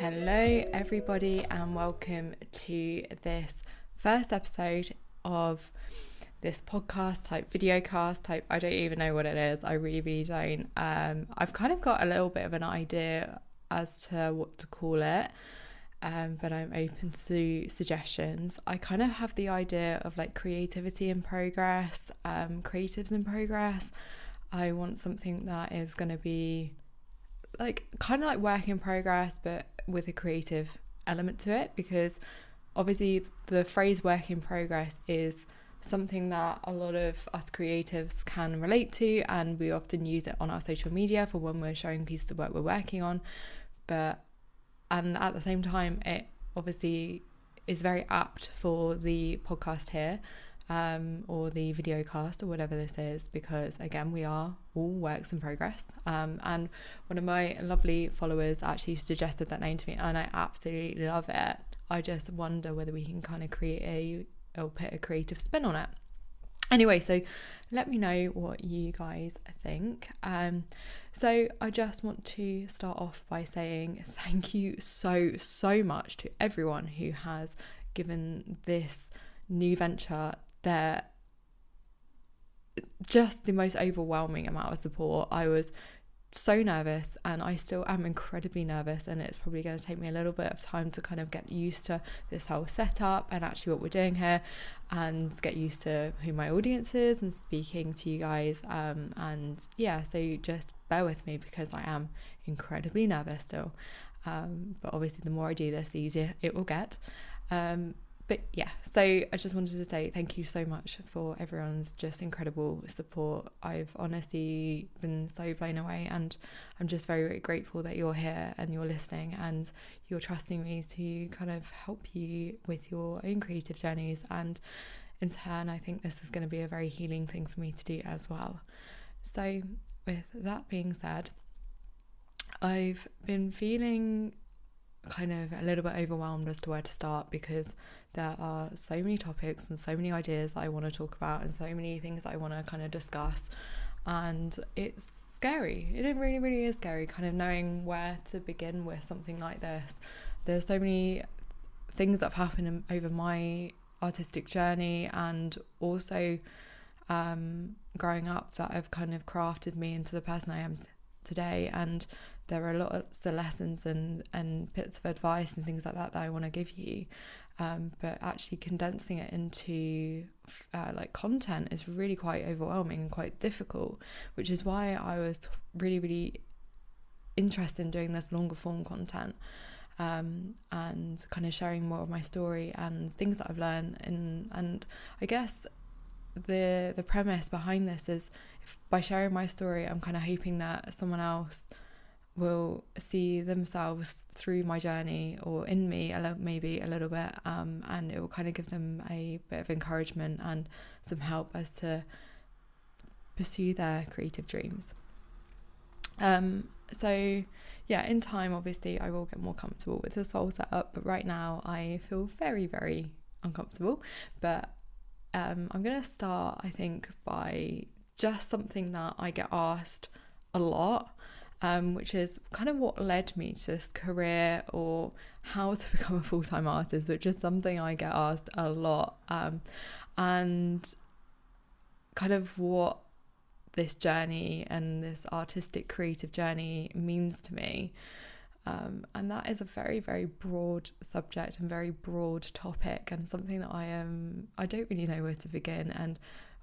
Hello, everybody, and welcome to this first episode of this podcast type video cast type. I don't even know what it is. I really, really don't. Um, I've kind of got a little bit of an idea as to what to call it, um, but I'm open to suggestions. I kind of have the idea of like creativity in progress, um, creatives in progress. I want something that is going to be like kind of like work in progress, but with a creative element to it because obviously the phrase work in progress is something that a lot of us creatives can relate to and we often use it on our social media for when we're showing pieces of work we're working on. But and at the same time it obviously is very apt for the podcast here um, or the video cast or whatever this is, because again, we are all works in progress. Um, and one of my lovely followers actually suggested that name to me, and I absolutely love it. I just wonder whether we can kind of create a or put a creative spin on it. Anyway, so let me know what you guys think. Um, so I just want to start off by saying thank you so, so much to everyone who has given this new venture they're just the most overwhelming amount of support. I was so nervous and I still am incredibly nervous and it's probably going to take me a little bit of time to kind of get used to this whole setup and actually what we're doing here and get used to who my audience is and speaking to you guys um, and yeah so just bear with me because I am incredibly nervous still um, but obviously the more I do this the easier it will get um, but yeah, so I just wanted to say thank you so much for everyone's just incredible support. I've honestly been so blown away, and I'm just very, very grateful that you're here and you're listening and you're trusting me to kind of help you with your own creative journeys. And in turn, I think this is going to be a very healing thing for me to do as well. So, with that being said, I've been feeling kind of a little bit overwhelmed as to where to start because there are so many topics and so many ideas that I want to talk about and so many things that I want to kind of discuss. And it's scary. It really, really is scary, kind of knowing where to begin with something like this. There's so many things that have happened over my artistic journey and also um, growing up that have kind of crafted me into the person I am today. And there are lots of lessons and, and bits of advice and things like that that I want to give you. Um, but actually condensing it into uh, like content is really quite overwhelming and quite difficult which is why i was really really interested in doing this longer form content um, and kind of sharing more of my story and things that i've learned and and i guess the the premise behind this is if, by sharing my story i'm kind of hoping that someone else will see themselves through my journey or in me a little, maybe a little bit um, and it will kind of give them a bit of encouragement and some help as to pursue their creative dreams. Um, so yeah in time obviously i will get more comfortable with this whole setup but right now i feel very very uncomfortable. But um, i'm going to start i think by just something that i get asked a lot um, which is kind of what led me to this career or how to become a full time artist, which is something I get asked a lot. Um, and kind of what this journey and this artistic creative journey means to me. Um, and that is a very, very broad subject and very broad topic, and something that I am I don't really know where to begin. And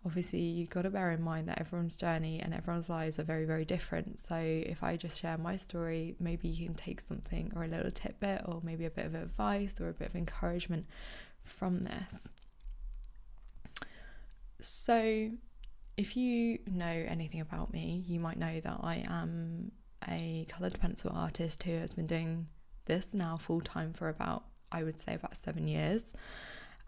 obviously you've got to bear in mind that everyone's journey and everyone's lives are very very different. So if i just share my story maybe you can take something or a little tidbit or maybe a bit of advice or a bit of encouragement from this. So if you know anything about me you might know that i am a coloured pencil artist who has been doing this now full time for about i would say about seven years.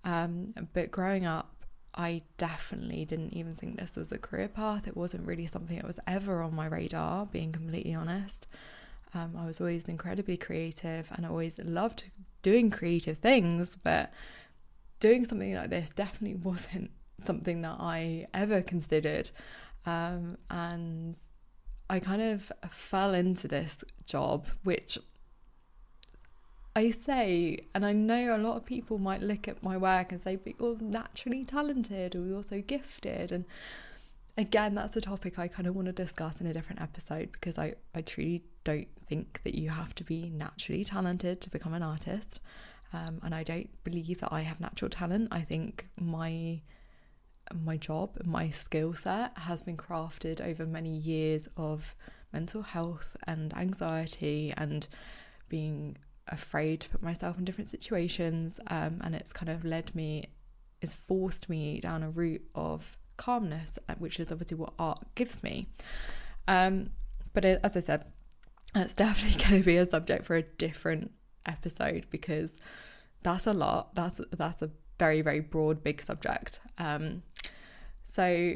Um, but growing up I definitely didn't even think this was a career path. It wasn't really something that was ever on my radar, being completely honest. Um, I was always incredibly creative and I always loved doing creative things, but doing something like this definitely wasn't something that I ever considered. Um, and I kind of fell into this job, which I say, and I know a lot of people might look at my work and say, but you're naturally talented or you're so gifted. And again, that's a topic I kind of want to discuss in a different episode because I, I truly don't think that you have to be naturally talented to become an artist. Um, and I don't believe that I have natural talent. I think my my job, my skill set has been crafted over many years of mental health and anxiety and being afraid to put myself in different situations. Um, and it's kind of led me, it's forced me down a route of calmness, uh, which is obviously what art gives me. Um, but it, as I said, it's definitely going to be a subject for a different episode because that's a lot. That's that's a very very broad big subject. Um, so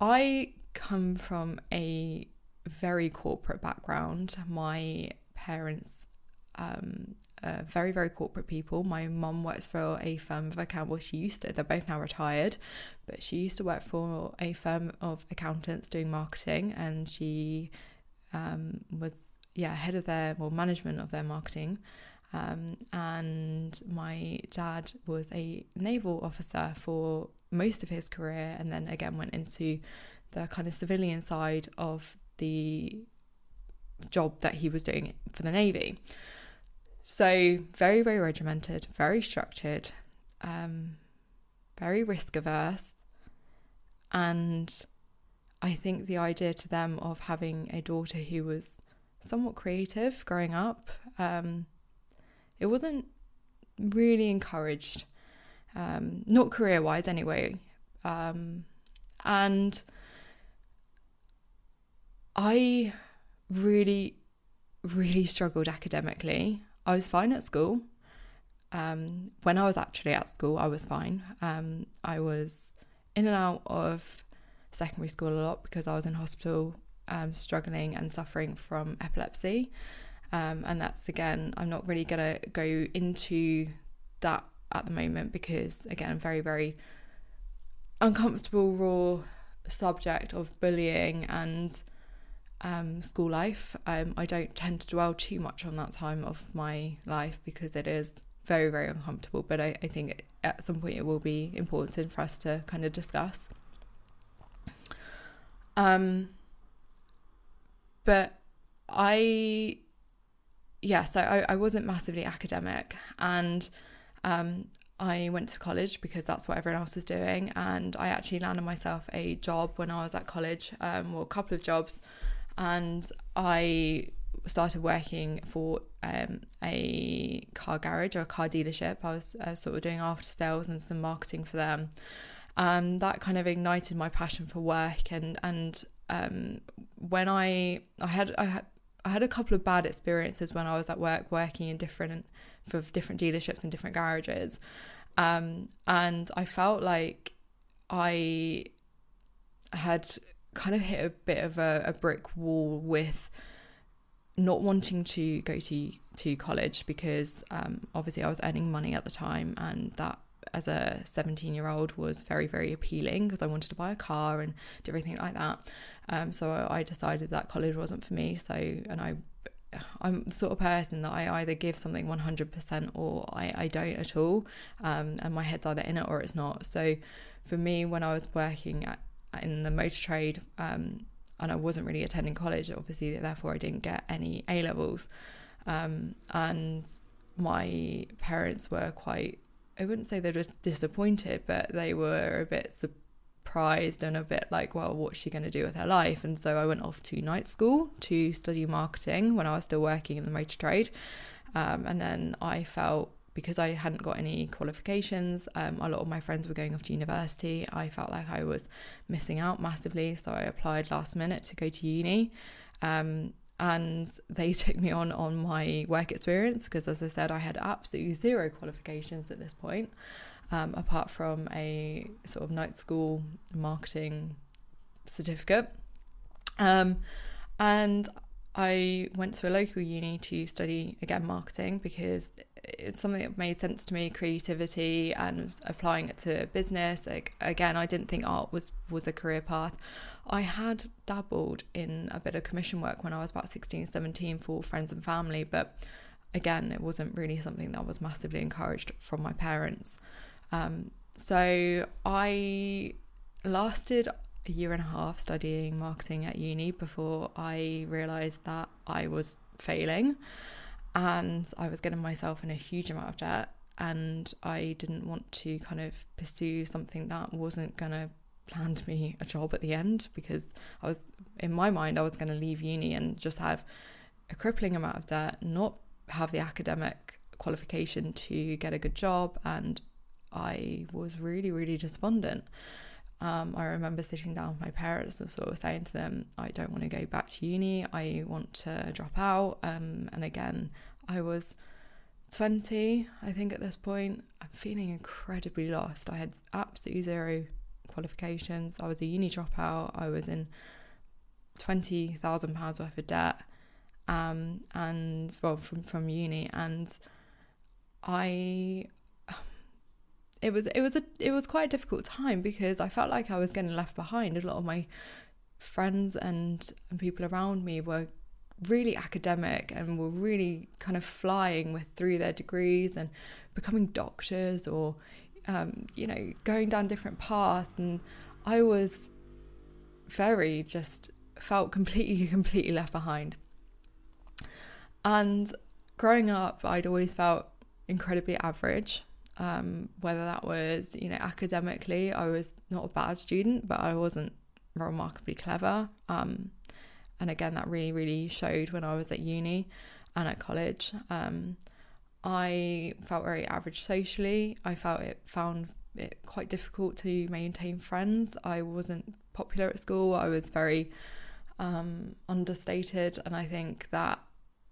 I come from a very corporate background. My parents um, uh, very very corporate people. My mum works for a firm of account. Well, she used to. They're both now retired, but she used to work for a firm of accountants doing marketing, and she um, was yeah head of their well management of their marketing. Um, and my dad was a naval officer for most of his career, and then again went into the kind of civilian side of the job that he was doing for the navy. So very, very regimented, very structured, um, very risk averse, and I think the idea to them of having a daughter who was somewhat creative growing up um, it wasn't really encouraged, um, not career wise anyway. Um, and I really, really struggled academically. I was fine at school. Um, when I was actually at school, I was fine. Um, I was in and out of secondary school a lot because I was in hospital um, struggling and suffering from epilepsy. Um, and that's again, I'm not really going to go into that at the moment because, again, very, very uncomfortable, raw subject of bullying and um, school life. Um, I don't tend to dwell too much on that time of my life because it is very, very uncomfortable. But I, I think at some point it will be important for us to kind of discuss. Um, but I yeah, so I, I wasn't massively academic and um, I went to college because that's what everyone else was doing. And I actually landed myself a job when I was at college, um, well, a couple of jobs. And I started working for um, a car garage or a car dealership. I was uh, sort of doing after sales and some marketing for them. Um, that kind of ignited my passion for work and and um, when I I had I had I had a couple of bad experiences when I was at work working in different for different dealerships and different garages. Um, and I felt like I had kind of hit a bit of a, a brick wall with not wanting to go to to college because um, obviously I was earning money at the time and that as a 17 year old was very very appealing because I wanted to buy a car and do everything like that. Um, so I decided that college wasn't for me. So and I I'm the sort of person that I either give something 100% or I, I don't at all. Um, and my head's either in it or it's not. So for me when I was working at, in the motor trade um, and I wasn't really attending college obviously therefore I didn't get any A levels um, and my parents were quite I wouldn't say they were just disappointed, but they were a bit surprised and a bit like, well, what's she going to do with her life? And so I went off to night school to study marketing when I was still working in the motor trade. Um, and then I felt because I hadn't got any qualifications, um, a lot of my friends were going off to university. I felt like I was missing out massively. So I applied last minute to go to uni. Um, and they took me on on my work experience because as i said i had absolutely zero qualifications at this point um, apart from a sort of night school marketing certificate um, and i went to a local uni to study again marketing because it's something that made sense to me creativity and applying it to business. Like, again i didn't think art was was a career path. I had dabbled in a bit of commission work when I was about 16, 17 for friends and family, but again, it wasn't really something that was massively encouraged from my parents. Um, so I lasted a year and a half studying marketing at uni before I realised that I was failing and I was getting myself in a huge amount of debt and I didn't want to kind of pursue something that wasn't going to land me a job at the end because I was in my mind I was going to leave uni and just have a crippling amount of debt, not have the academic qualification to get a good job and I was really really despondent. Um, I remember sitting down with my parents and sort of saying to them, I don't want to go back to uni. I want to drop out. Um, and again, I was 20, I think, at this point. I'm feeling incredibly lost. I had absolutely zero qualifications. I was a uni dropout. I was in £20,000 worth of debt um, and well, from, from uni. And I it was it was a it was quite a difficult time because I felt like I was getting left behind. A lot of my friends and, and people around me were really academic and were really kind of flying with through their degrees and becoming doctors or um, you know going down different paths. And I was very just felt completely completely left behind. And growing up I'd always felt incredibly average um, whether that was, you know, academically, I was not a bad student, but I wasn't remarkably clever. Um, and again, that really, really showed when I was at uni and at college. Um, I felt very average socially. I felt it found it quite difficult to maintain friends. I wasn't popular at school. I was very um, understated, and I think that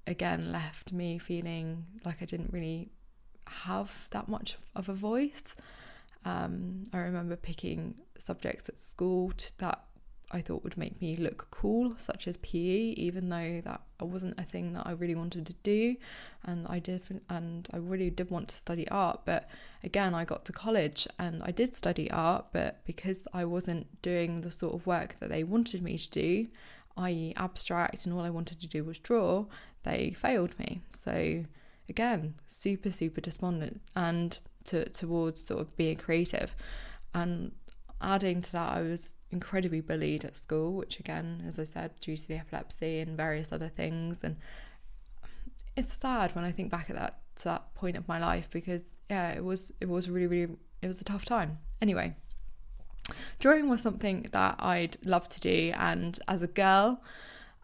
again left me feeling like I didn't really have that much of a voice. Um, I remember picking subjects at school to, that I thought would make me look cool, such as PE, even though that wasn't a thing that I really wanted to do, and I did, and I really did want to study art. But again, I got to college and I did study art, but because I wasn't doing the sort of work that they wanted me to do, i.e., abstract, and all I wanted to do was draw, they failed me. So again super super despondent and to, towards sort of being creative. And adding to that i was incredibly bullied at school which again as i said due to the epilepsy and various other things. And it's sad when i think back at that that point of my life because yeah it was it was really really it was a tough time. Anyway drawing was something that i'd love to do. And as a girl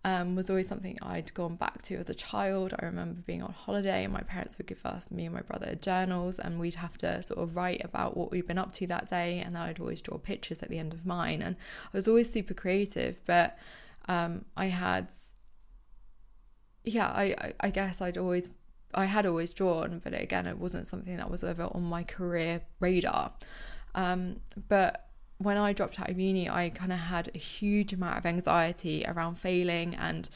um, was always something I'd gone back to as a child. I remember being on holiday and my parents would give us, me and my brother, journals and we'd have to sort of write about what we'd been up to that day. And then I'd always draw pictures at the end of mine. And I was always super creative, but um, I had, yeah, I, I guess I'd always, I had always drawn, but again, it wasn't something that was ever on my career radar. Um, but when I dropped out of uni, I kind of had a huge amount of anxiety around failing, and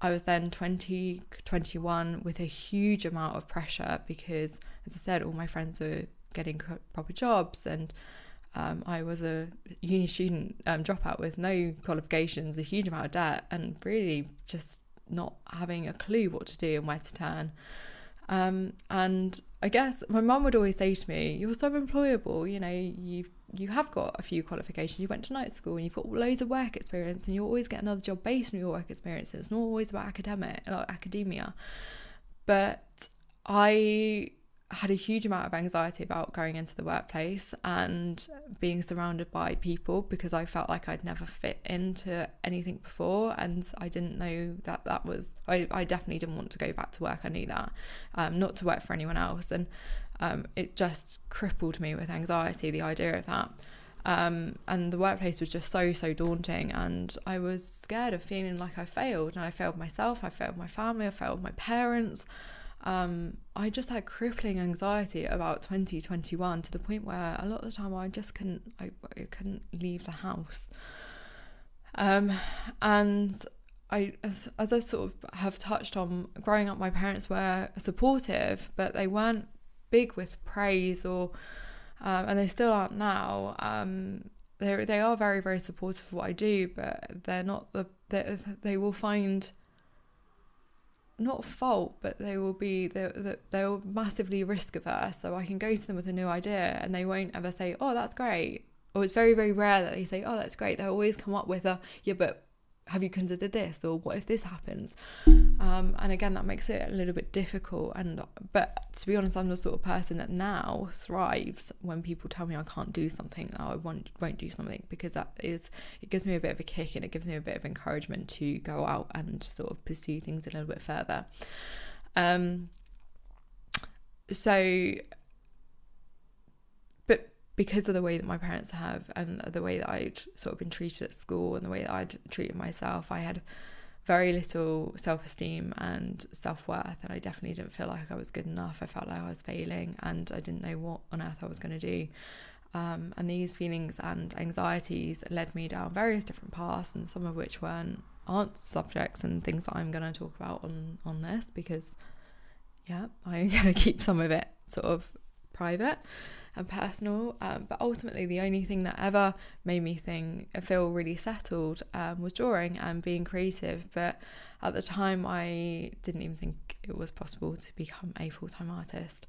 I was then 20, 21 with a huge amount of pressure because, as I said, all my friends were getting proper jobs, and um, I was a uni student um, dropout with no qualifications, a huge amount of debt, and really just not having a clue what to do and where to turn. Um, and I guess my mum would always say to me, "You're so employable. You know, you you have got a few qualifications. You went to night school and you've got loads of work experience, and you always get another job based on your work experience. It's not always about academic, like academia. But I had a huge amount of anxiety about going into the workplace and being surrounded by people because I felt like I'd never fit into anything before and I didn't know that that was I, I definitely didn't want to go back to work. I knew that um, not to work for anyone else. And um, it just crippled me with anxiety the idea of that. Um, and the workplace was just so so daunting and I was scared of feeling like I failed and I failed myself I failed my family I failed my parents um, I just had crippling anxiety about 2021 to the point where a lot of the time I just couldn't I, I couldn't leave the house. Um, and I as, as I sort of have touched on growing up my parents were supportive but they weren't big with praise or um, and they still aren't now um, they they are very very supportive of what I do but they're not the they, they will find not fault, but they will be they they'll massively risk averse. So I can go to them with a new idea, and they won't ever say, "Oh, that's great." Or it's very very rare that they say, "Oh, that's great." They always come up with a, "Yeah, but have you considered this or what if this happens? Um, and again that makes it a little bit difficult and but to be honest i'm the sort of person that now thrives when people tell me i can't do something that i won't won't do something because that is it gives me a bit of a kick and it gives me a bit of encouragement to go out and sort of pursue things a little bit further. Um so because of the way that my parents have and the way that I'd sort of been treated at school and the way that I'd treated myself, I had very little self esteem and self worth. And I definitely didn't feel like I was good enough. I felt like I was failing and I didn't know what on earth I was going to do. Um, and these feelings and anxieties led me down various different paths, and some of which weren't aren't subjects and things that I'm going to talk about on on this because, yeah, I'm going to keep some of it sort of private and personal. Um, but ultimately, the only thing that ever made me think feel really settled um, was drawing and being creative. But at the time, I didn't even think it was possible to become a full time artist.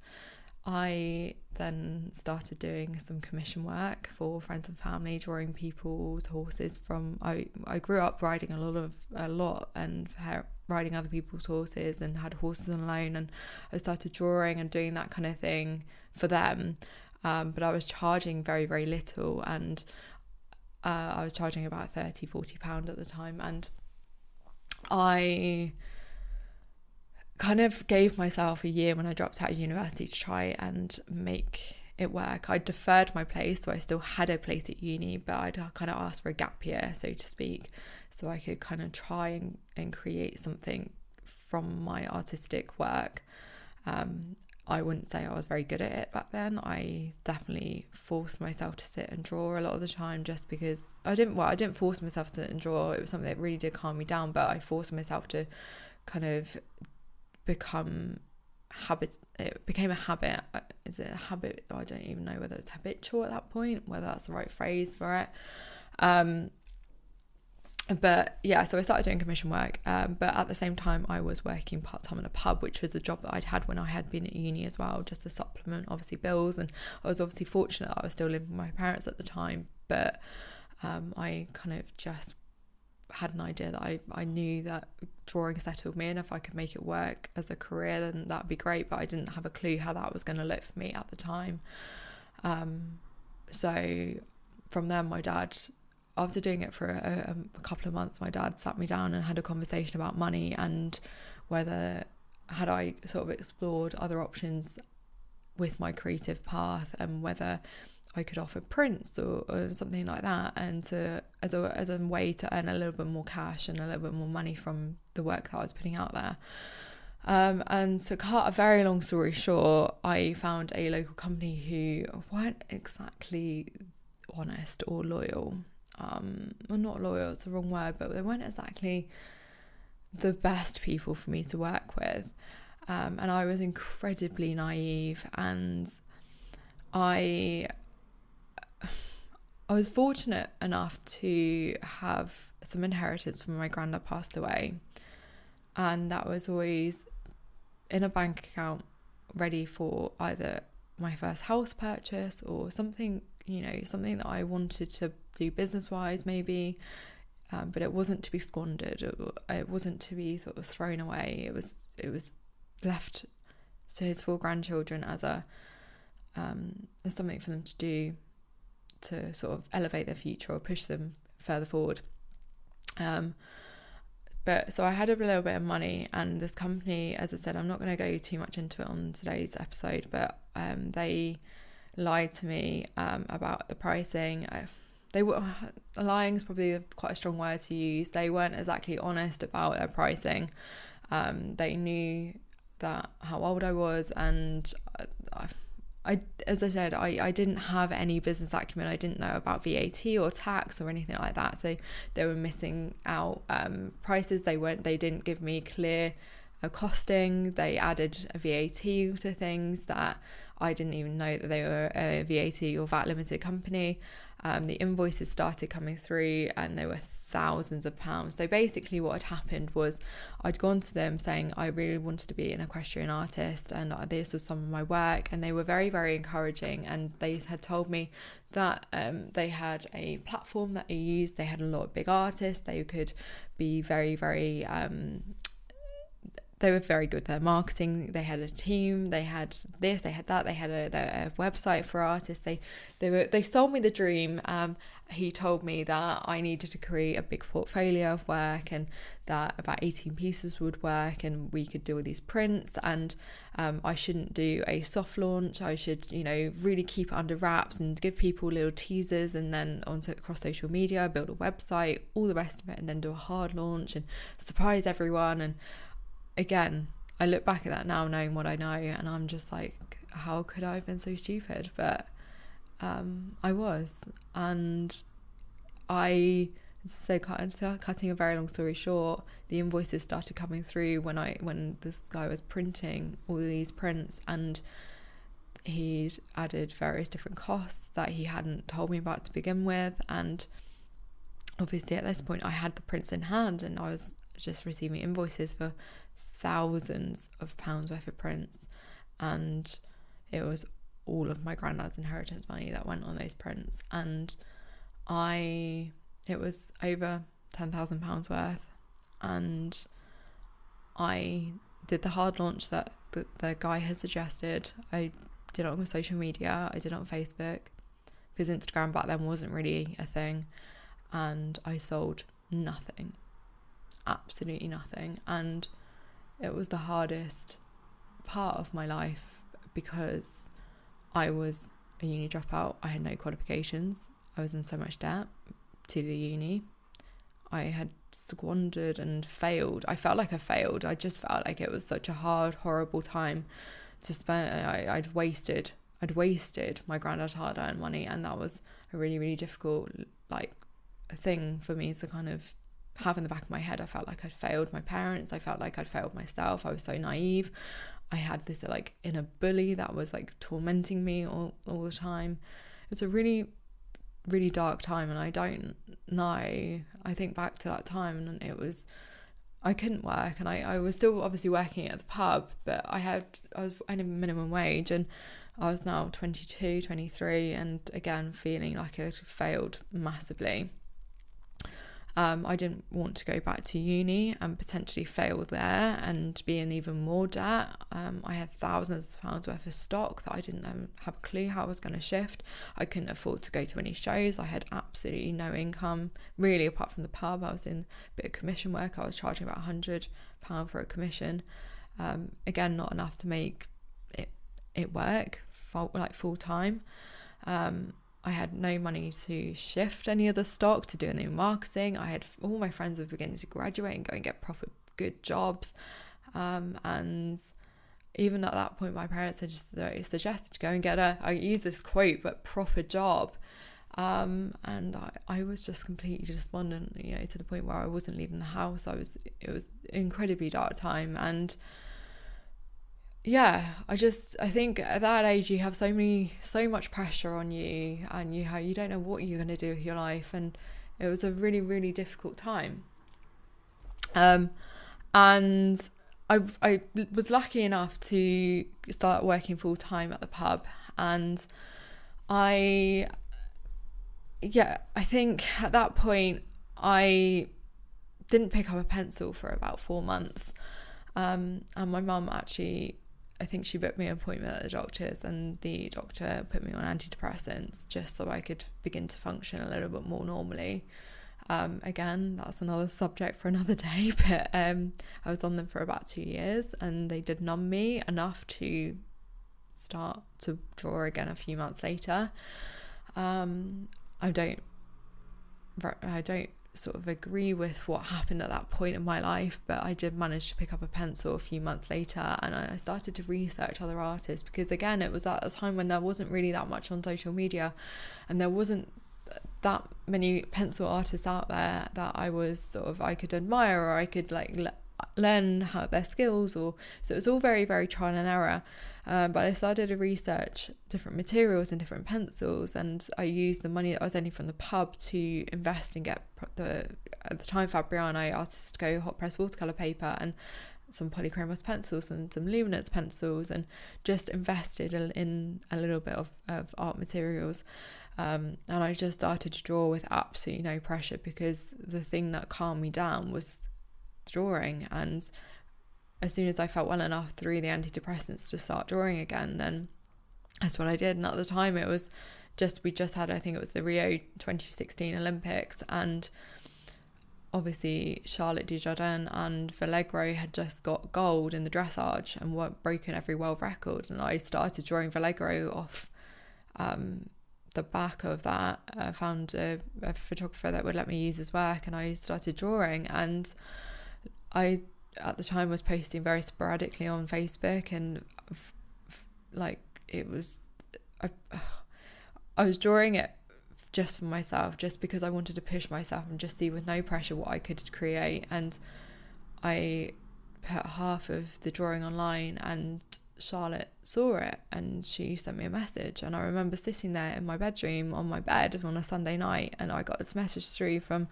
I then started doing some commission work for friends and family, drawing people's horses from. I I grew up riding a lot of a lot and riding other people's horses and had horses on loan, and I started drawing and doing that kind of thing for them um, but I was charging very, very little and uh, I was charging about 30, 40 pound at the time. And I kind of gave myself a year when I dropped out of university to try and make it work. I deferred my place, so I still had a place at uni, but I'd kind of asked for a gap year, so to speak, so I could kind of try and, and create something from my artistic work. Um, I wouldn't say I was very good at it back then. I definitely forced myself to sit and draw a lot of the time just because I didn't, well, I didn't force myself to draw. It was something that really did calm me down, but I forced myself to kind of become habits. It became a habit. Is it a habit? I don't even know whether it's habitual at that point, whether that's the right phrase for it. Um, but yeah, so I started doing commission work. Um, but at the same time, I was working part time in a pub, which was a job that I'd had when I had been at uni as well, just to supplement obviously bills. And I was obviously fortunate I was still living with my parents at the time. But um, I kind of just had an idea that I, I knew that drawing settled me, and if I could make it work as a career, then that'd be great. But I didn't have a clue how that was going to look for me at the time. Um, so from then, my dad after doing it for a, a, couple of months, my dad sat me down and had a conversation about money and whether had I sort of explored other options with my creative path and whether I could offer prints or, or something like that and to as a as a way to earn a little bit more cash and a little bit more money from the work that I was putting out there. Um, and to cut a very long story short, I found a local company who weren't exactly honest or loyal um, well, not loyal, it's the wrong word, but they weren't exactly the best people for me to work with. Um, and I was incredibly naive, and I I was fortunate enough to have some inheritance from my granddad passed away, and that was always in a bank account ready for either my first house purchase or something you know something that I wanted to do business wise maybe um, but it wasn't to be squandered. It, it wasn't to be sort of thrown away. It was it was left to his four grandchildren as a um, as something for them to do to sort of elevate their future or push them further forward. Um, but so I had a little bit of money, and this company, as I said, I'm not going to go too much into it on today's episode, but um, they lied to me um, about the pricing. I, they were lying is probably quite a strong word to use. They weren't exactly honest about their pricing. Um, they knew that how old I was, and I, I as I said, I, I didn't have any business acumen. I didn't know about VAT or tax or anything like that. So they were missing out um, prices. They weren't. They didn't give me clear uh, costing. They added VAT to things that I didn't even know that they were a VAT or VAT limited company. Um, the invoices started coming through and they were thousands of pounds. So basically, what had happened was I'd gone to them saying I really wanted to be an equestrian artist and this was some of my work, and they were very, very encouraging. And they had told me that um, they had a platform that they used, they had a lot of big artists, they could be very, very um, they were very good at their marketing. They had a team. They had this. They had that. They had a, a website for artists. They they were they sold me the dream. Um, he told me that I needed to create a big portfolio of work and that about 18 pieces would work and we could do all these prints and um, I shouldn't do a soft launch. I should, you know, really keep it under wraps and give people little teasers and then onto across social media, build a website, all the rest of it, and then do a hard launch and surprise everyone. And again, I look back at that now knowing what I know and I'm just like, how could I have been so stupid? But um, I was. And I, so cutting a very long story short, the invoices started coming through when I when this guy was printing all these prints and he'd added various different costs that he hadn't told me about to begin with and obviously at this point I had the prints in hand and I was just receiving invoices for thousands of pounds worth of prints, and it was all of my granddad's inheritance money that went on those prints, and I it was over ten thousand pounds worth, and I did the hard launch that the, the guy has suggested. I did it on social media. I did it on Facebook. Because Instagram back then wasn't really a thing, and I sold nothing, absolutely nothing, and it was the hardest part of my life because I was a uni dropout. I had no qualifications. I was in so much debt to the uni. I had squandered and failed. I felt like I failed. I just felt like it was such a hard, horrible time to spend. I, I'd wasted. I'd wasted my granddad's hard-earned money, and that was a really, really difficult like thing for me to kind of have in the back of my head. I felt like I'd failed my parents. I felt like I'd failed myself. I was so naive. I had this like inner bully that was like tormenting me all, all the time. It's a really, really dark time, and I don't know. I think back to that time, and it was. I couldn't work, and I, I was still obviously working at the pub, but I had I was earning minimum wage, and I was now 22, 23, and again feeling like I'd failed massively. Um, I didn't want to go back to uni and potentially fail there and be in even more debt. Um, I had thousands of pounds worth of stock that I didn't have a clue how I was going to shift. I couldn't afford to go to any shows. I had absolutely no income, really, apart from the pub. I was in a bit of commission work. I was charging about £100 for a commission. Um, again, not enough to make it, it work like full time. Um, I had no money to shift any of the stock to do any marketing. I had all my friends were beginning to graduate and go and get proper good jobs. Um, and even at that point, my parents had just suggested to go and get a, I use this quote, but proper job. Um, and I, I was just completely despondent, you know, to the point where I wasn't leaving the house. I was, it was incredibly dark time. And yeah, I just I think at that age you have so many so much pressure on you and you how you don't know what you're going to do with your life and it was a really really difficult time. Um and I I was lucky enough to start working full time at the pub and I yeah, I think at that point I didn't pick up a pencil for about 4 months. Um, and my mum actually I think she booked me an appointment at the doctor's, and the doctor put me on antidepressants just so I could begin to function a little bit more normally. Um, again, that's another subject for another day, but um, I was on them for about two years and they did numb me enough to start to draw again a few months later. Um, I don't, I don't sort of agree with what happened at that point in my life, but I did manage to pick up a pencil a few months later and I started to research other artists because, again, it was at a time when there wasn't really that much on social media and there wasn't that many pencil artists out there that I was sort of I could admire or I could like le- learn how their skills or so it was all very very trial and error um, but I started to research different materials and different pencils, and I used the money that I was earning from the pub to invest and get the at the time Fabriano Artistico hot press watercolor paper and some polychromos pencils and some luminance pencils and just invested in a little bit of, of art materials. Um, and I just started to draw with absolutely no pressure because the thing that calmed me down was drawing and as soon as I felt well enough through the antidepressants to start drawing again then that's what I did. And at the time it was just we just had I think it was the Rio 2016 Olympics and obviously Charlotte Dujardin and Valegro had just got gold in the dressage and were broken every world record. And I started drawing Valegro off um, the back of that. I found a, a photographer that would let me use his work and I started drawing. And I at the time was posting very sporadically on Facebook and like it was I, I was drawing it just for myself, just because I wanted to push myself and just see with no pressure what I could create. And I put half of the drawing online, and Charlotte saw it and she sent me a message. And I remember sitting there in my bedroom on my bed on a Sunday night, and I got this message through from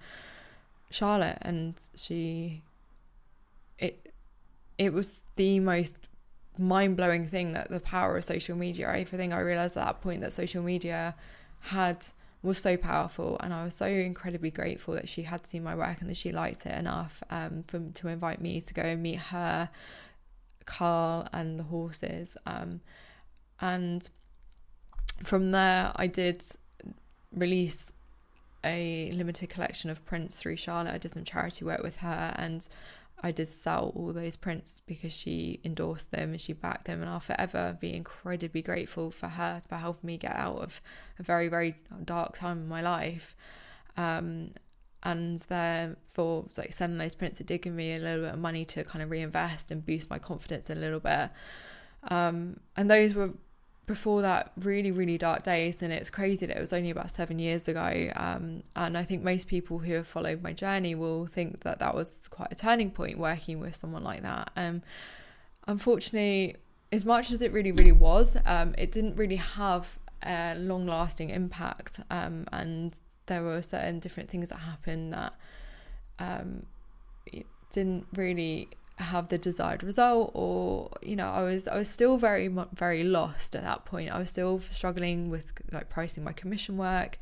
Charlotte, and she it was the most mind blowing thing that the power of social media. I think I realized at that point that social media had was so powerful, and I was so incredibly grateful that she had seen my work and that she liked it enough um, for to invite me to go and meet her, Carl, and the horses. Um, and from there, I did release a limited collection of prints through Charlotte. I did some charity work with her, and I did sell all those prints because she endorsed them and she backed them, and I'll forever be incredibly grateful for her for helping me get out of a very, very dark time in my life. Um, and then for like selling those prints, it did give me a little bit of money to kind of reinvest and boost my confidence a little bit. Um, and those were before that really really dark days and it's crazy that it was only about seven years ago um, and i think most people who have followed my journey will think that that was quite a turning point working with someone like that. Um, unfortunately as much as it really really was um, it didn't really have a long lasting impact um, and there were certain different things that happened that um, didn't really have the desired result or you know I was I was still very very lost at that point. I was still struggling with like pricing my commission work.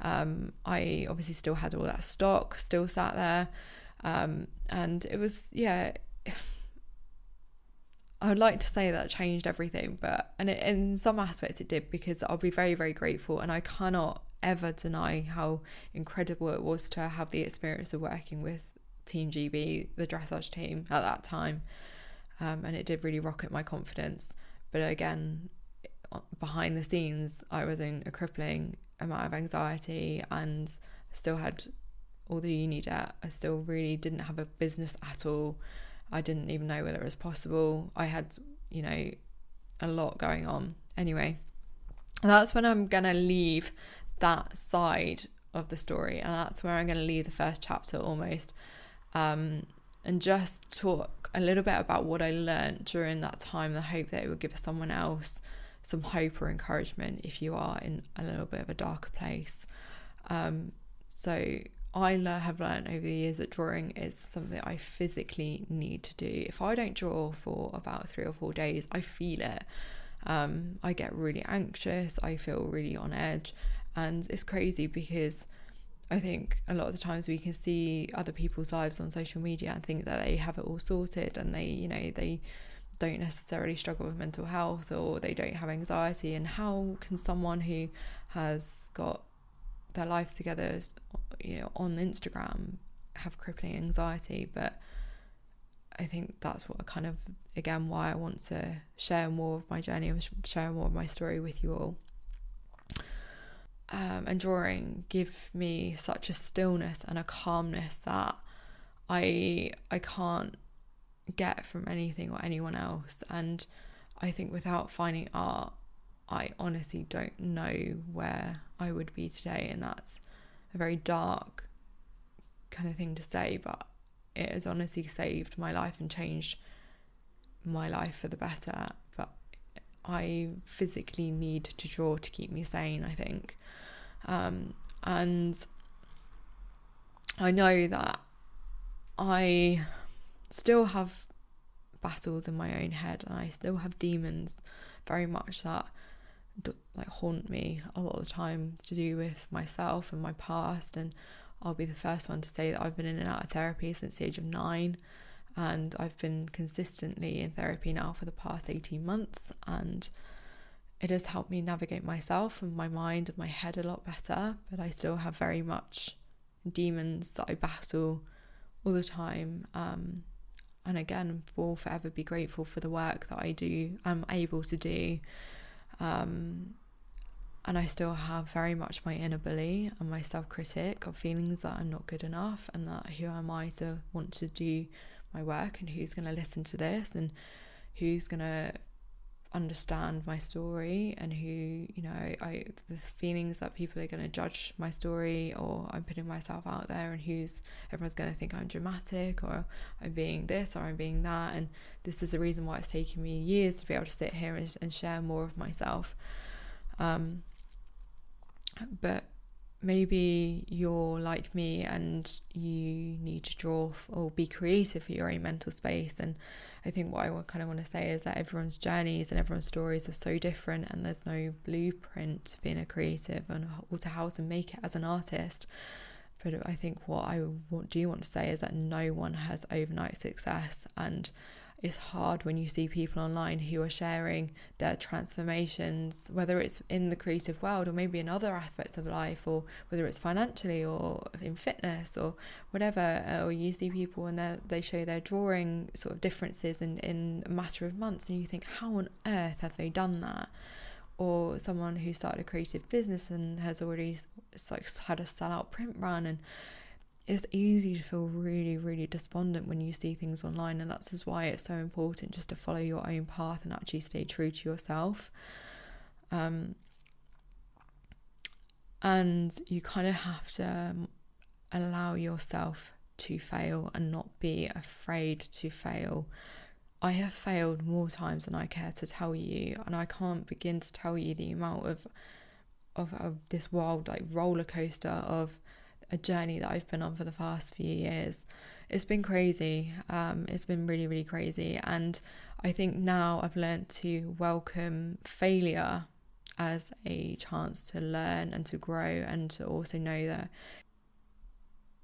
Um, I obviously still had all that stock still sat there. Um, and it was yeah I would like to say that changed everything but and it, in some aspects it did because I'll be very very grateful and I cannot ever deny how incredible it was to have the experience of working with Team GB, the dressage team at that time. Um, and it did really rocket my confidence. But again, behind the scenes, I was in a crippling amount of anxiety and still had all the uni debt. I still really didn't have a business at all. I didn't even know whether it was possible. I had, you know, a lot going on. Anyway, that's when I'm going to leave that side of the story. And that's where I'm going to leave the first chapter almost um, and just talk a little bit about what I learned during that time. I hope that it would give someone else some hope or encouragement if you are in a little bit of a darker place. Um, so I have learned over the years that drawing is something I physically need to do. If I don't draw for about three or four days, I feel it. Um, I get really anxious. I feel really on edge, and it's crazy because I think a lot of the times we can see other people's lives on social media and think that they have it all sorted and they, you know, they don't necessarily struggle with mental health or they don't have anxiety. And how can someone who has got their lives together, you know, on Instagram have crippling anxiety? But I think that's what kind of, again, why I want to share more of my journey and share more of my story with you all um, and drawing give me such a stillness and a calmness that I I can't get from anything or anyone else. And I think without finding art, I honestly don't know where I would be today. And that's a very dark kind of thing to say, but it has honestly saved my life and changed my life for the better. I physically need to draw to keep me sane, I think. Um, and I know that I still have battles in my own head and I still have demons very much that like haunt me a lot of the time to do with myself and my past and I'll be the first one to say that I've been in and out of therapy since the age of 9 and I've been consistently in therapy now for the past 18 months and it has helped me navigate myself and my mind and my head a lot better but I still have very much demons that I battle all the time um, and again will forever be grateful for the work that I do I'm able to do um, and I still have very much my inner bully and my self critic of feelings that I'm not good enough and that who am I to want to do my work and who's going to listen to this and who's going to understand my story and who you know I the feelings that people are going to judge my story or I'm putting myself out there and who's everyone's going to think I'm dramatic or I'm being this or I'm being that. And this is the reason why it's taken me years to be able to sit here and, and share more of myself. Um but maybe you're like me and you need to draw or be creative for your own mental space and i think what i kind of want to say is that everyone's journeys and everyone's stories are so different and there's no blueprint to being a creative and or to how to make it as an artist. But i think what i do want to say is that no one has overnight success and it's hard when you see people online who are sharing their transformations, whether it's in the creative world or maybe in other aspects of life, or whether it's financially or in fitness or whatever. Uh, or you see people and they show their drawing sort of differences in, in a matter of months, and you think, how on earth have they done that? Or someone who started a creative business and has already like had a sellout print run and it's easy to feel really, really despondent when you see things online, and that's why it's so important just to follow your own path and actually stay true to yourself. Um, and you kind of have to um, allow yourself to fail and not be afraid to fail. I have failed more times than I care to tell you, and I can't begin to tell you the amount of of, of this wild like roller coaster of a journey that I've been on for the past few years. It's been crazy. Um, it's been really, really crazy. And I think now I've learned to welcome failure as a chance to learn and to grow and to also know that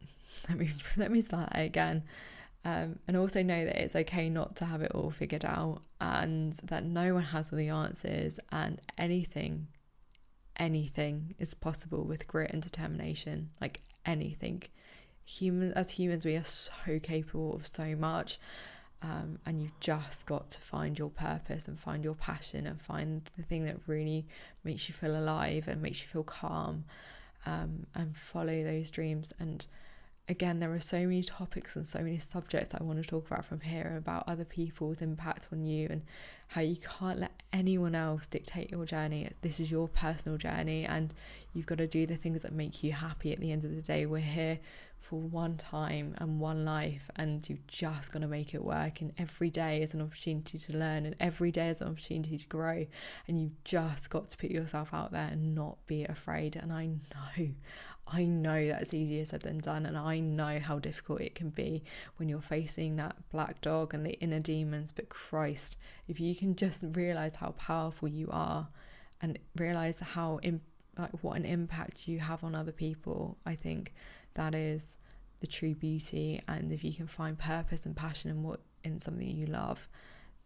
let me let me start again. Um, and also know that it's okay not to have it all figured out and that no one has all the answers and anything anything is possible with grit and determination like anything. Humans, as humans, we are so capable of so much. Um, and you've just got to find your purpose and find your passion and find the thing that really makes you feel alive and makes you feel calm um, and follow those dreams and again, there are so many topics and so many subjects I want to talk about from here about other people's impact on you and how you can't let anyone else dictate your journey. This is your personal journey, and you've got to do the things that make you happy at the end of the day. We're here for one time and one life, and you've just got to make it work. And every day is an opportunity to learn, and every day is an opportunity to grow. And you've just got to put yourself out there and not be afraid. And I know, I know that's easier said than done, and I know how difficult it can be when you're facing that black dog and the inner demons. But Christ, if you can just realize how powerful you are and realize how like what an impact you have on other people, I think that is the true beauty. And if you can find purpose and passion in what in something you love,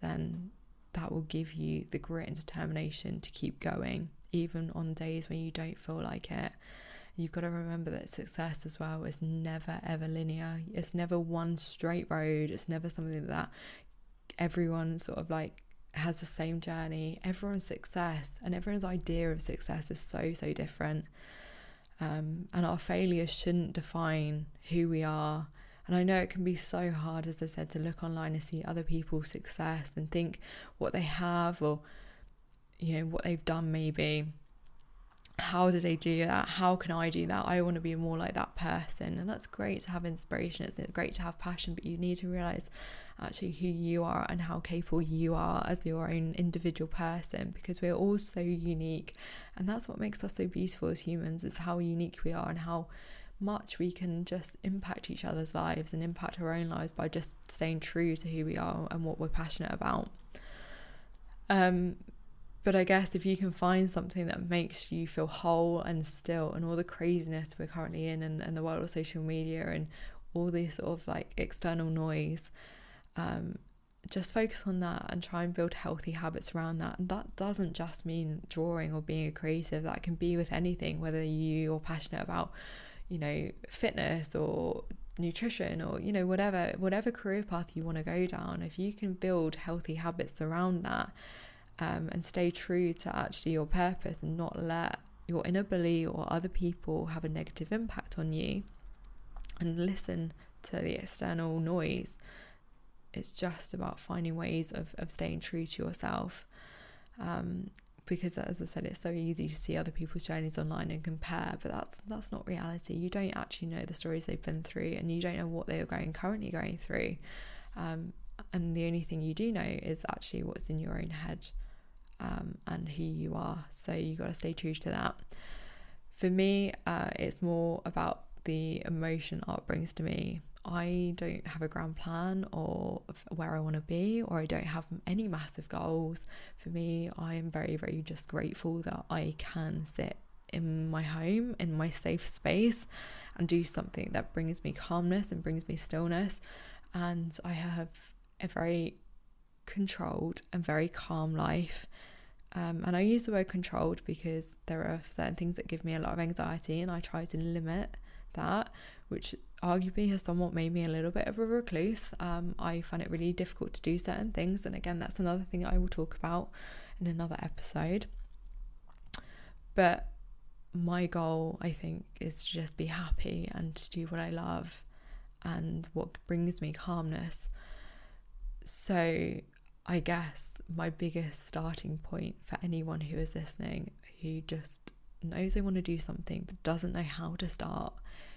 then that will give you the grit and determination to keep going, even on days when you don't feel like it you've got to remember that success as well is never ever linear. It's never one straight road. It's never something that everyone sort of like has the same journey. Everyone's success and everyone's idea of success is so, so different. Um, and our failures shouldn't define who we are. And I know it can be so hard, as I said, to look online and see other people's success and think what they have or, you know, what they've done maybe how did they do that? How can I do that? I want to be more like that person. And that's great to have inspiration. It's great to have passion, but you need to realize actually who you are and how capable you are as your own individual person because we're all so unique. And that's what makes us so beautiful as humans is how unique we are and how much we can just impact each other's lives and impact our own lives by just staying true to who we are and what we're passionate about. Um, but I guess if you can find something that makes you feel whole and still, and all the craziness we're currently in, and, and the world of social media, and all this sort of like external noise, um, just focus on that and try and build healthy habits around that. And that doesn't just mean drawing or being a creative, that can be with anything, whether you're passionate about, you know, fitness or nutrition or you know whatever whatever career path you want to go down if you can build healthy habits around that um, and stay true to actually your purpose and not let your inability or other people have a negative impact on you and listen to the external noise. It's just about finding ways of, of staying true to yourself. Um, because as I said, it's so easy to see other people's journeys online and compare, but that's that's not reality. You don't actually know the stories they've been through, and you don't know what they are going currently going through. Um, and the only thing you do know is actually what's in your own head um, and who you are. So you got to stay true to that. For me, uh, it's more about the emotion art brings to me. I don't have a grand plan or where I want to be, or I don't have any massive goals. For me, I am very, very just grateful that I can sit in my home, in my safe space, and do something that brings me calmness and brings me stillness. And I have a very controlled and very calm life. Um, and I use the word controlled because there are certain things that give me a lot of anxiety, and I try to limit that, which arguably has somewhat made me a little bit of a recluse. Um, I find it really difficult to do certain things, and again, that's another thing I will talk about in another episode. But my goal, I think, is to just be happy and to do what I love and what brings me calmness. So I guess my biggest starting point for anyone who is listening who just knows they want to do something but doesn't know how to start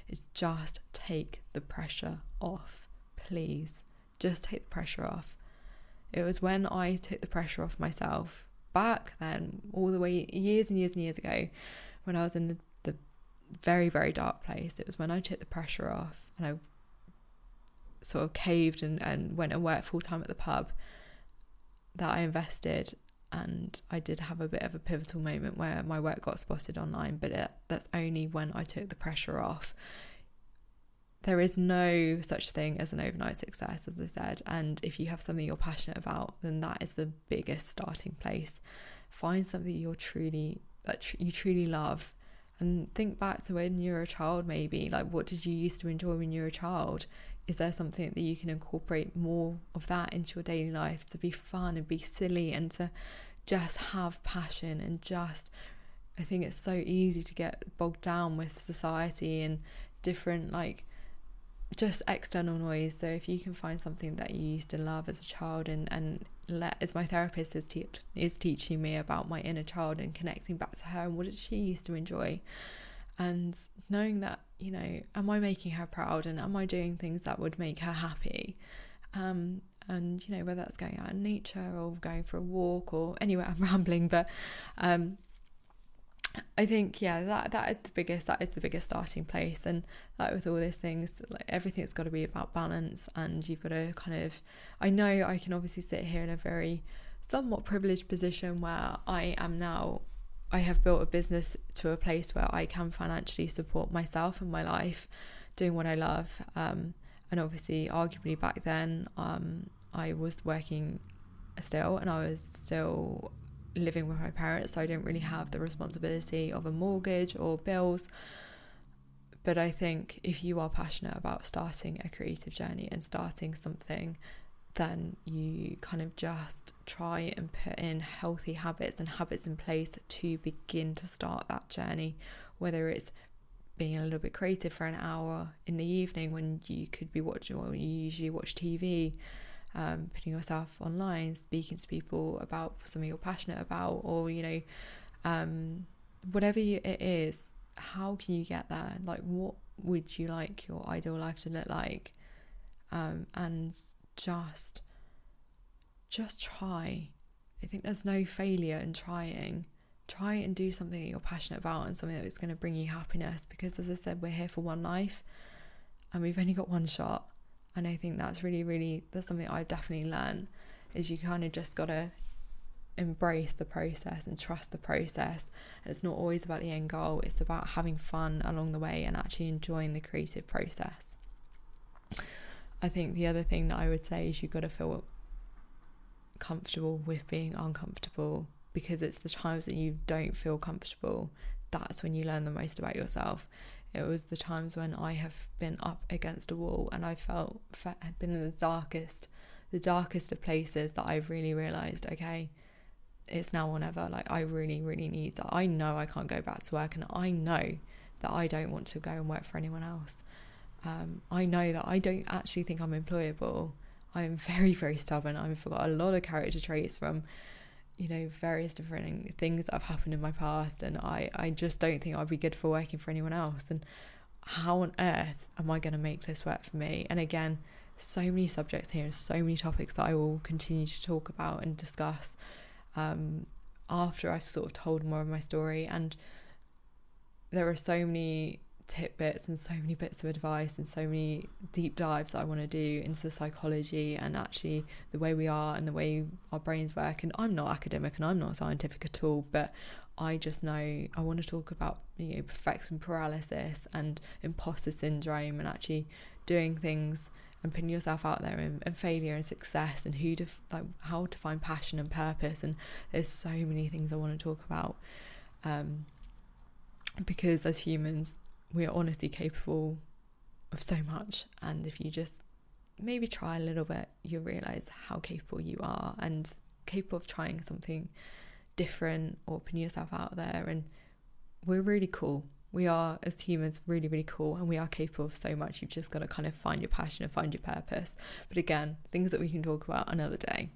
is just take the pressure off. Please, just take the pressure off. It was when I took the pressure off myself back then, all the way years and years and years ago, when I was in the, the very, very dark place. It was when I took the pressure off and I sort of caved and, and went and worked full time at the pub that I invested and I did have a bit of a pivotal moment where my work got spotted online, but it, that's only when I took the pressure off. There is no such thing as an overnight success, as I said, and if you have something you're passionate about, then that is the biggest starting place. Find something you're truly that tr- you truly love, and think back to when you were a child. Maybe like what did you used to enjoy when you were a child? Is there something that you can incorporate more of that into your daily life to be fun and be silly and to just have passion and just I think it's so easy to get bogged down with society and different like just external noise. So if you can find something that you used to love as a child and and let as my therapist is te- is teaching me about my inner child and connecting back to her and what did she used to enjoy and knowing that you know am i making her proud and am i doing things that would make her happy? Um, and you know whether that's going out in nature or going for a walk or anywhere i'm rambling but um, I think yeah that that is the biggest that is the biggest starting place. And like with all these things like everything's got to be about balance and you've got to kind of I know I can obviously sit here in a very somewhat privileged position where I am now I have built a business to a place where I can financially support myself and my life, doing what I love. Um, and obviously, arguably back then, um, I was working still, and I was still living with my parents, so I don't really have the responsibility of a mortgage or bills. But I think if you are passionate about starting a creative journey and starting something then you kind of just try and put in healthy habits and habits in place to begin to start that journey, whether it's being a little bit creative for an hour in the evening when you could be watching, well, you usually watch TV, um, putting yourself online, speaking to people about something you're passionate about, or, you know, um, whatever you, it is, how can you get there? Like, what would you like your ideal life to look like? Um, and just just try. I think there's no failure in trying. try and do something that you're passionate about and something that's going to bring you happiness because as I said we're here for one life and we've only got one shot and I think that's really really that's something I've definitely learned is you kind of just got to embrace the process and trust the process and it's not always about the end goal it's about having fun along the way and actually enjoying the creative process I think the other thing that I would say is you've got to feel comfortable with being uncomfortable because it's the times that you don't feel comfortable that's when you learn the most about yourself. It was the times when I have been up against a wall and I felt had been in the darkest the darkest of places that I've really realized okay it's now or never. Like I really really need that. I know I can't go back to work and I know that I don't want to go and work for anyone else um, I know that I don't actually think I'm employable. I'm very very stubborn. I've got a lot of character traits from you know various different things that have happened in my past and I I just don't think I'd be good for working for anyone else. And how on earth am I going to make this work for me? And again so many subjects here and so many topics that I will continue to talk about and discuss um, after I've sort of told more of my story. And there are so many tidbits and so many bits of advice and so many deep dives that I want to do into the psychology and actually the way we are and the way our brains work. And I'm not academic and I'm not scientific at all, but I just know I want to talk about you know perfection paralysis and imposter syndrome and actually doing things and putting yourself out there and, and failure and success and who to like how to find passion and purpose and there's so many things I want to talk about um, because as humans we are honestly capable of so much. And if you just maybe try a little bit, you'll realize how capable you are and capable of trying something different or putting yourself out there. And we're really cool. We are, as humans, really, really cool and we are capable of so much. You've just got to kind of find your passion and find your purpose. But again, things that we can talk about another day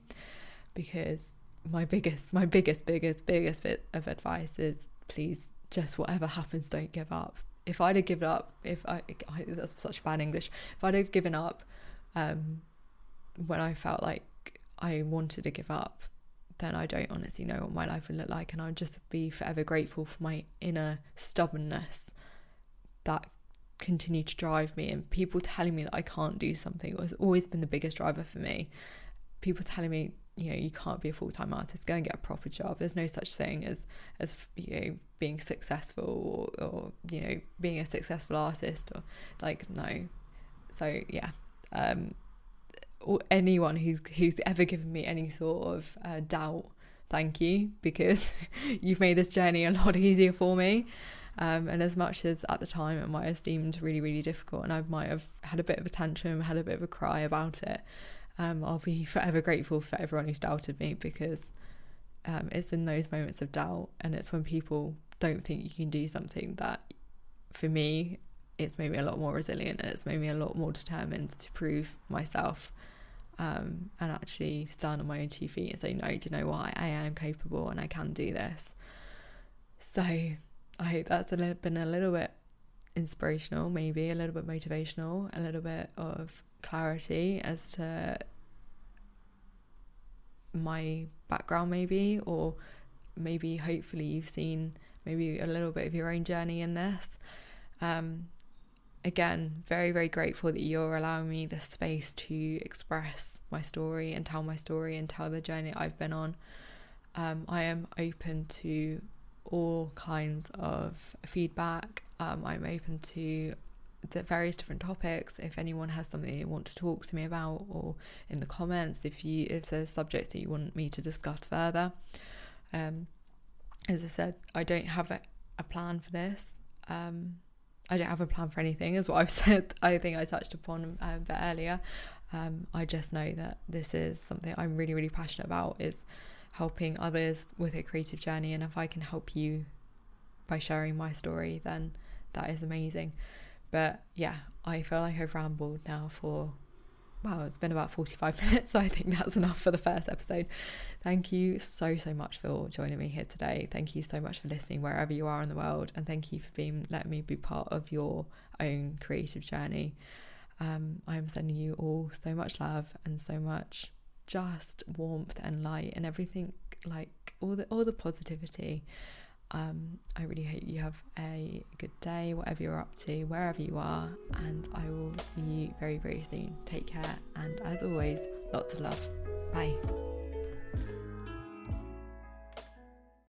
because my biggest, my biggest, biggest, biggest bit of advice is please just whatever happens, don't give up if I'd have given up, if I, I that's such bad English, if I'd have given up um, when I felt like I wanted to give up, then I don't honestly know what my life would look like. And I'd just be forever grateful for my inner stubbornness that continued to drive me. And people telling me that I can't do something has always been the biggest driver for me. People telling me, you know you can't be a full-time artist go and get a proper job. There's no such thing as as you know being successful or, or you know being a successful artist or like no. So yeah um or anyone who's who's ever given me any sort of uh, doubt thank you because you've made this journey a lot easier for me. Um, and as much as at the time it might have seemed really really difficult and I might have had a bit of a tantrum had a bit of a cry about it um, I'll be forever grateful for everyone who's doubted me because um, it's in those moments of doubt and it's when people don't think you can do something that for me it's made me a lot more resilient and it's made me a lot more determined to prove myself um, and actually stand on my own two feet and say no do you know what? I am capable and I can do this. So I hope that's been a little bit inspirational maybe a little bit motivational a little bit of clarity as to my background maybe or maybe hopefully you've seen maybe a little bit of your own journey in this. Um, again very very grateful that you're allowing me the space to express my story and tell my story and tell the journey i've been on. Um, i am open to all kinds of feedback um, i'm open to various different topics. If anyone has something they want to talk to me about or in the comments if you if there's subjects that you want me to discuss further um as i said i don't have a, a plan for this. Um i don't have a plan for anything is what i've said i think i touched upon a bit earlier. Um i just know that this is something i'm really really passionate about is helping others with a creative journey. And if i can help you by sharing my story then that is amazing but yeah, I feel like I've rambled now for wow, it's been about 45 minutes. So I think that's enough for the first episode. Thank you so, so much for joining me here today. Thank you so much for listening wherever you are in the world. And thank you for being letting me be part of your own creative journey. Um, I'm sending you all so much love and so much just warmth and light and everything like all the all the positivity Um, I really hope you have a good day, whatever you're up to, wherever you are, and I will see you very, very soon. Take care, and as always, lots of love. Bye.